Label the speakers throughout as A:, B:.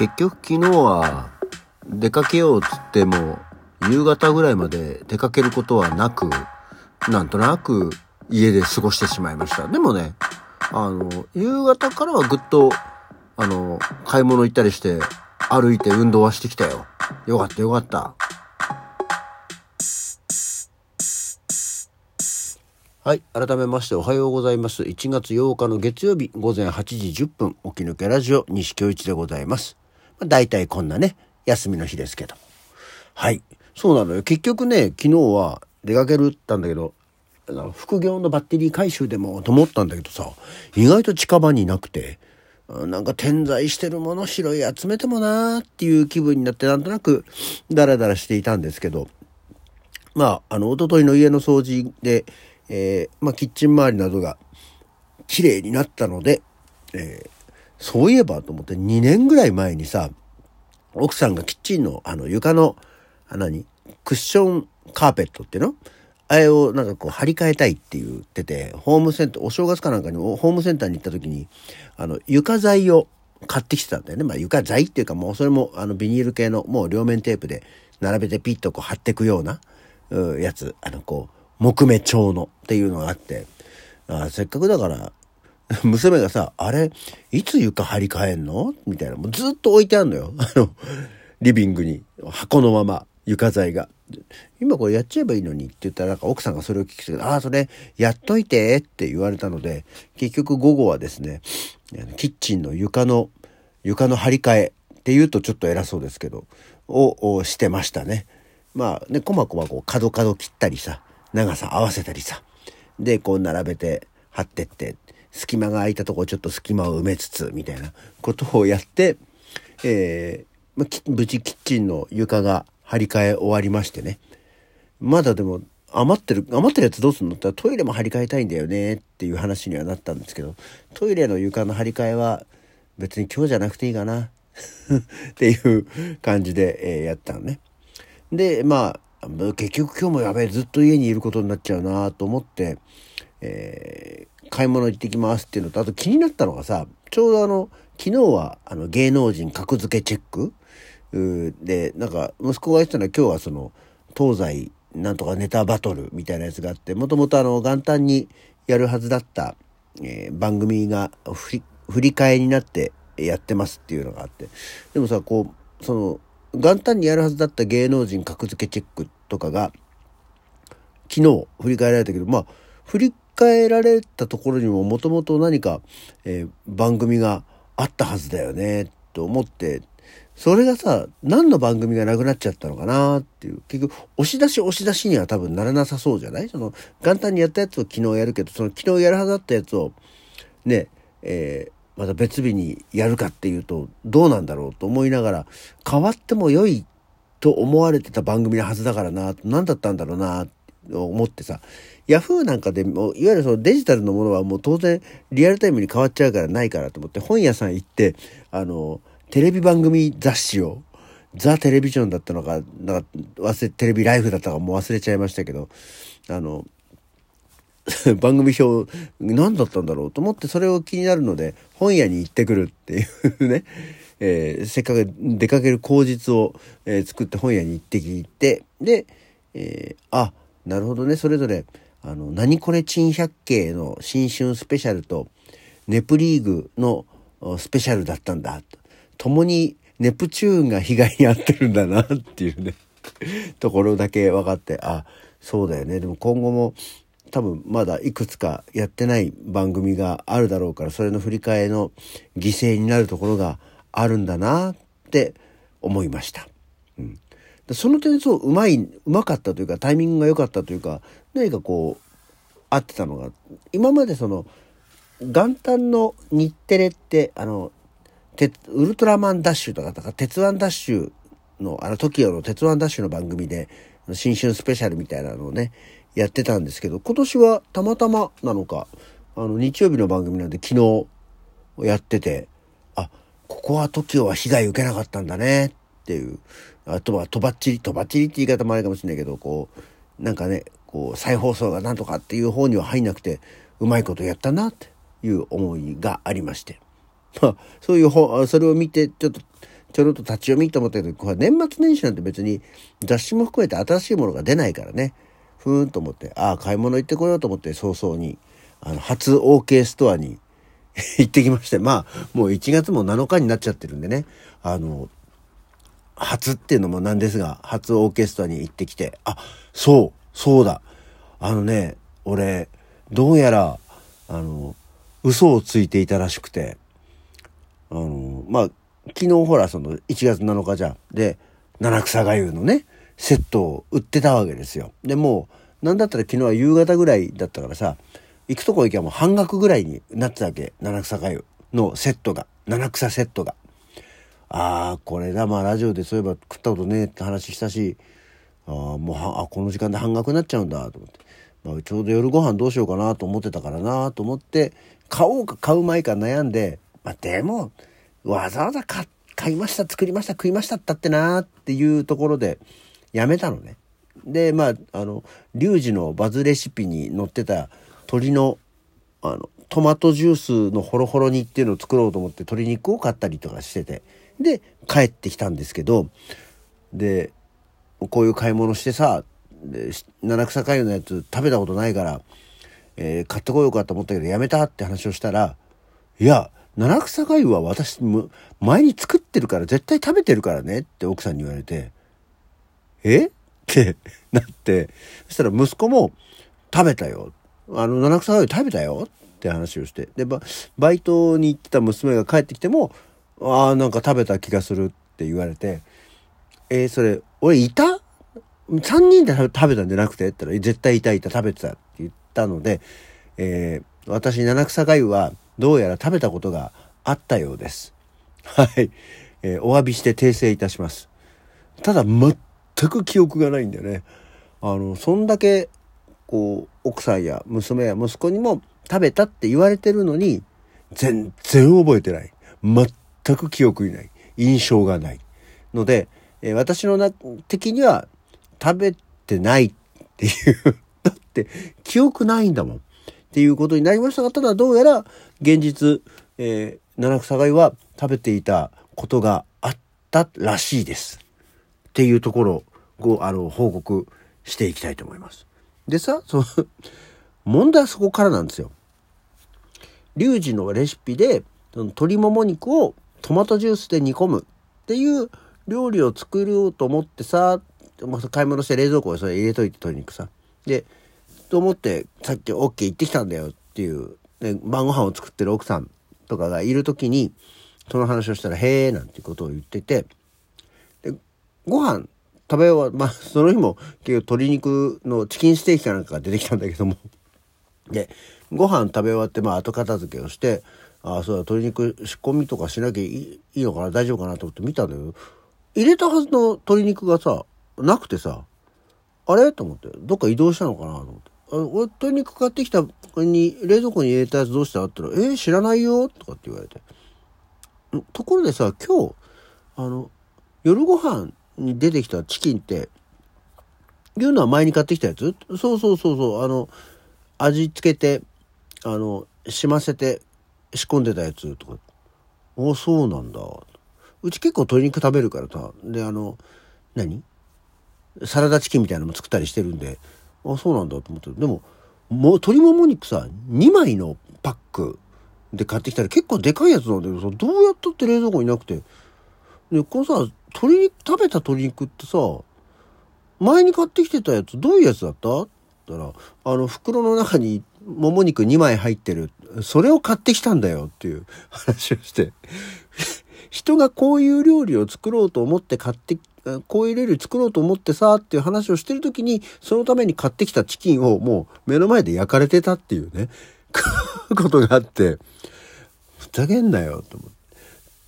A: 結局昨日は出かけようっつっても夕方ぐらいまで出かけることはなく、なんとなく家で過ごしてしまいました。でもね、あの、夕方からはぐっと、あの、買い物行ったりして歩いて運動はしてきたよ。よかったよかった。はい。改めましておはようございます。1月8日の月曜日午前8時10分、起き抜けラジオ西京一でございます。まあ、大体こんなね、休みの日ですけど。はい。そうなのよ。結局ね、昨日は出かけるったんだけど、副業のバッテリー回収でもと思ったんだけどさ、意外と近場になくて、なんか点在してるもの拾い集めてもなーっていう気分になってなんとなくダラダラしていたんですけど、まあ、あの、おとといの家の掃除で、えー、まあ、キッチン周りなどが綺麗になったので、えー、そういえばと思って2年ぐらい前にさ、奥さんがキッチンのあの床の、あ何？クッションカーペットっていうの？あれをなんかこう張り替えたいって言ってて、ホームセンター、お正月かなんかにホームセンターに行った時に、あの床材を買ってきてたんだよね。まあ床材っていうかもうそれもあのビニール系のもう両面テープで並べてピッとこう貼っていくような、うやつ。あのこう、木目調のっていうのがあって、あせっかくだから、娘がさ、あれ、いつ床張り替えんの？みたいな。もうずっと置いてあんのよ。あの、リビングに。箱のまま、床材が。今これやっちゃえばいいのにって言ったら、なんか奥さんがそれを聞きて、ああ、それ、やっといてって言われたので、結局午後はですね、キッチンの床の、床の張り替えって言うとちょっと偉そうですけど、をしてましたね。まあね、こまこまこう角角切ったりさ、長さ合わせたりさ。で、こう並べて貼ってって、隙間が空いたとこちょっと隙間を埋めつつ、みたいなことをやって、えー、無事キッチンの床が張り替え終わりましてね。まだでも余ってる、余ってるやつどうすんのってトイレも張り替えたいんだよねっていう話にはなったんですけど、トイレの床の張り替えは別に今日じゃなくていいかな っていう感じで、えー、やったのね。で、まあ、結局今日もやべえ、ずっと家にいることになっちゃうなと思って、えー、買い物行ってきますっていうのと、あと気になったのがさ、ちょうどあの、昨日はあの芸能人格付けチェック？で、なんか息子が言ってたのは今日はその、東西なんとかネタバトルみたいなやつがあって、もともとあの元旦にやるはずだった、えー、番組が振り振り替えになってやってますっていうのがあって。でもさ、こう、その、元旦にやるはずだった芸能人格付けチェックとかが、昨日振り返られたけど、まあ、振り返られたところにももともと何か、えー、番組があったはずだよね、と思って、それがさ、何の番組がなくなっちゃったのかなっていう。結局、押し出し押し出しには多分ならなさそうじゃない？その、元旦にやったやつを昨日やるけど、その昨日やるはずだったやつを、ね、えー、また別日にやるかっていうとどうなんだろうと思いながら変わっても良いと思われてた番組のはずだからな何だったんだろうなと思ってさヤフーなんかでもいわゆるそのデジタルのものはもう当然リアルタイムに変わっちゃうからないからと思って本屋さん行ってあのテレビ番組雑誌をザ・テレビジョンだったのか、なんか忘れ、テレビライフだったかもう忘れちゃいましたけど、あの、番組表何だったんだろうと思ってそれを気になるので本屋に行ってくるっていうね、えー、せっかく出かける口実を、えー、作って本屋に行ってきてで、えー、あなるほどね。それぞれ「あの何これ珍百景」の新春スペシャルと「ネプリーグ」のスペシャルだったんだ。共にネプチューンが被害に遭ってるんだなっていうね。ところだけ分かってあそうだよね。でも今後も多分まだいくつかやってない番組があるだろうからそれの振り替えの犠牲になるところがあるんだなって思いました。うん、その点そううまいうまかったというかタイミングが良かったというか何かこう合ってたのが今までその元旦の日テレってあのウルトラマンダッシュとか、か鉄腕ダッシュの、あの TOKIO の鉄腕ダッシュの番組で、新春スペシャルみたいなのをね、やってたんですけど、今年はたまたまなのか、あの、日曜日の番組なんで昨日やってて、あ、ここは TOKIO は被害受けなかったんだねっていう、あとはとばっちり、とばっちりって言い方もあるかもしれないけど、こう、なんかね、こう、再放送がなんとかっていう方には入んなくて、うまいことやったなっていう思いがありまして。まあ、そういう本、それを見て、ちょっとちょろっと立ち読みと思ったけど、これ年末年始なんて別に雑誌も含めて新しいものが出ないからね。ふーんと思って、ああ、買い物行ってこようと思って早々に、あの、初 OK ストアに 行ってきまして、まあ、もう1月も7日になっちゃってるんでね、あの、初っていうのもなんですが、初オーケストラに行ってきて、あ、そう、そうだ。あのね、俺、どうやら、あの、嘘をついていたらしくて、あの、まあ、昨日ほら、その1月7日じゃん。で、七草がゆのね、セットを売ってたわけですよ。で、もう、なんだったら昨日は夕方ぐらいだったからさ、行くとこ行けばもう半額ぐらいになってたわけ。七草がゆのセットが。七草セットが。ああ、これだ、まあラジオでそういえば食ったことねえって話したし、ああ、もうは、あ、この時間で半額になっちゃうんだと思って。まあ、ちょうど夜ご飯どうしようかなと思ってたからなと思って、買おうか買う前か悩んで、まあでも、わざわざ買買いました、作りました、食いましたったってなっていうところで、やめたのね。で、まあ、あの、リュウジのバズレシピに載ってた鶏の、あの、トマトジュースのホロホロ煮っていうのを作ろうと思って鶏肉を買ったりとかしてて。で、帰ってきたんですけど、で、こういう買い物してさ、七草粥のやつ食べたことないから、えー、買ってこようかと思ったけどやめたって話をしたら、いや、七草粥は私、前に作ってるから絶対食べてるからねって奥さんに言われて、え？ってなって、そしたら息子も食べたよ。あの、七草粥食べたよって話をして。で、バイトに行ってた娘が帰ってきても、ああ、なんか食べた気がするって言われて、えー、それ、俺いた ?3 人で食べたんじゃなくて？って言ったら、絶対いたいた食べてたって言ったので、えー、私、七草がゆはどうやら食べたことがあったようです。はい。えー、お詫びして訂正いたします。ただ、全く記憶がないんだよね。あの、そんだけ、こう、奥さんや娘や息子にも食べたって言われてるのに、全然覚えてない。全全く記憶にない。印象がない。ので、えー、私のな、的には食べてないっていう だって、記憶ないんだもん。っていうことになりましたが、ただどうやら現実、えー、七草貝は食べていたことがあったらしいです。っていうところを、あの、報告していきたいと思います。でさ、その問題はそこからなんですよ。リュウジのレシピで、その鶏もも肉をトマトジュースで煮込むっていう料理を作ろうと思ってさ、買い物して冷蔵庫にそれ入れといて鶏肉さ。で、と思ってさっき OK 行ってきたんだよっていう、ね、晩ご飯を作ってる奥さんとかがいる時に、その話をしたら、へえ、なんてことを言ってて、で、ご飯食べ終わ、まあ、その日も結局鶏肉のチキンステーキかなんかが出てきたんだけども、で、ご飯食べ終わって、まあ、後片付けをして、ああ、そうだ、鶏肉仕込みとかしなきゃいいのかな大丈夫かなと思って見たんだけど、入れたはずの鶏肉がさ、なくてさ、あれ？と思って、どっか移動したのかなと思って。あ俺、鶏肉買ってきたに、冷蔵庫に入れたやつどうしたって言ったら、えー、知らないよとかって言われて。ところでさ、今日、あの、夜ご飯に出てきたチキンって、いうのは前に買ってきたやつ？そうそうそうそう、あの、味付けて、あの、しませて仕込んでたやつとか。あ、そうなんだ。うち結構鶏肉食べるからさ。で、あの、何？サラダチキンみたいなのも作ったりしてるんで、あ、そうなんだと思って。でも、もう鶏もも肉さ、2枚のパックで買ってきたら結構でかいやつなんだけどさ、どうやったって冷蔵庫になくて。で、このさ、鶏肉、食べた鶏肉ってさ、前に買ってきてたやつどういうやつだった？ったら、あの袋の中にもも肉2枚入ってる。それを買ってきたんだよっていう話をして。人がこういう料理を作ろうと思って買って、こういう料理作ろうと思ってさっていう話をしてる時に、そのために買ってきたチキンをもう目の前で焼かれてたっていうね、ことがあって、ふざけんなよと思って。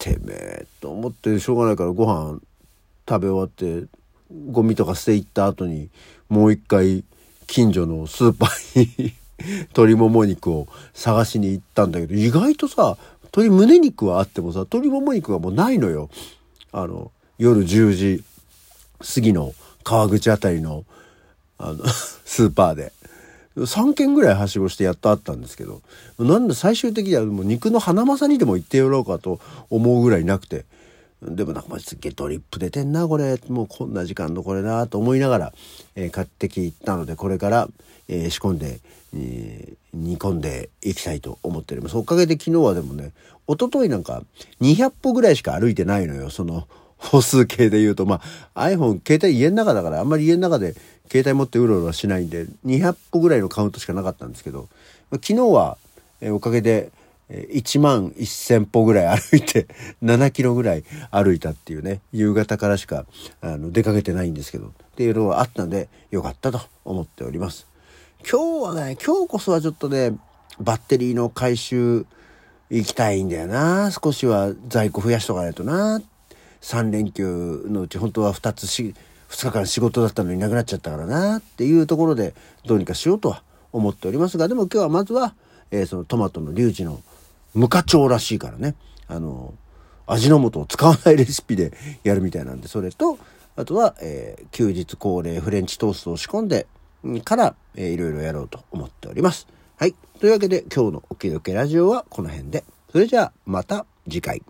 A: てめえと思ってしょうがないからご飯食べ終わってゴミとか捨て行った後にもう一回近所のスーパーに 鶏もも肉を探しに行ったんだけど、意外とさ、鶏胸肉はあってもさ、鶏もも肉はもうないのよ。あの、夜10時過ぎの川口あたりの、あの、スーパーで。3軒ぐらいはしごしてやっとあったんですけど、なんで最終的にはもう肉の花正にでも行ってやろうかと思うぐらいなくて、でもなんかすっげえドリップ出てんな、これ。もうこんな時間のこれなと思いながら、えー、買ってきたので、これから、えー、仕込んで、えー、煮込んでいきたいと思っております。おかげで昨日はでもね、一昨日なんか200歩ぐらいしか歩いてないのよ。その歩数計で言うと、まあ iPhone、携帯家の中だからあんまり家の中で携帯持ってうろうろしないんで、200歩ぐらいのカウントしかなかったんですけど、昨日は、えー、おかげで、1万1000歩ぐらい歩いて、7キロぐらい歩いたっていうね、夕方からしかあの出かけてないんですけど、っていうのがあったんで、よかったと思っております。今日はね、今日こそはちょっとね、バッテリーの回収行きたいんだよな。少しは在庫増やしとかないとな。3連休のうち本当は2つし、2日間仕事だったのになくなっちゃったからなっていうところでどうにかしようとは思っておりますが、でも今日はまずは、えー、そのトマトのリュウジの無課長らしいからね。あの、味の素を使わないレシピでやるみたいなんで、それと、あとは、えー、休日恒例フレンチトーストを仕込んで、から、えー、いろいろやろうと思っております。はい。というわけで今日のおきどけラジオはこの辺で。それじゃあまた次回。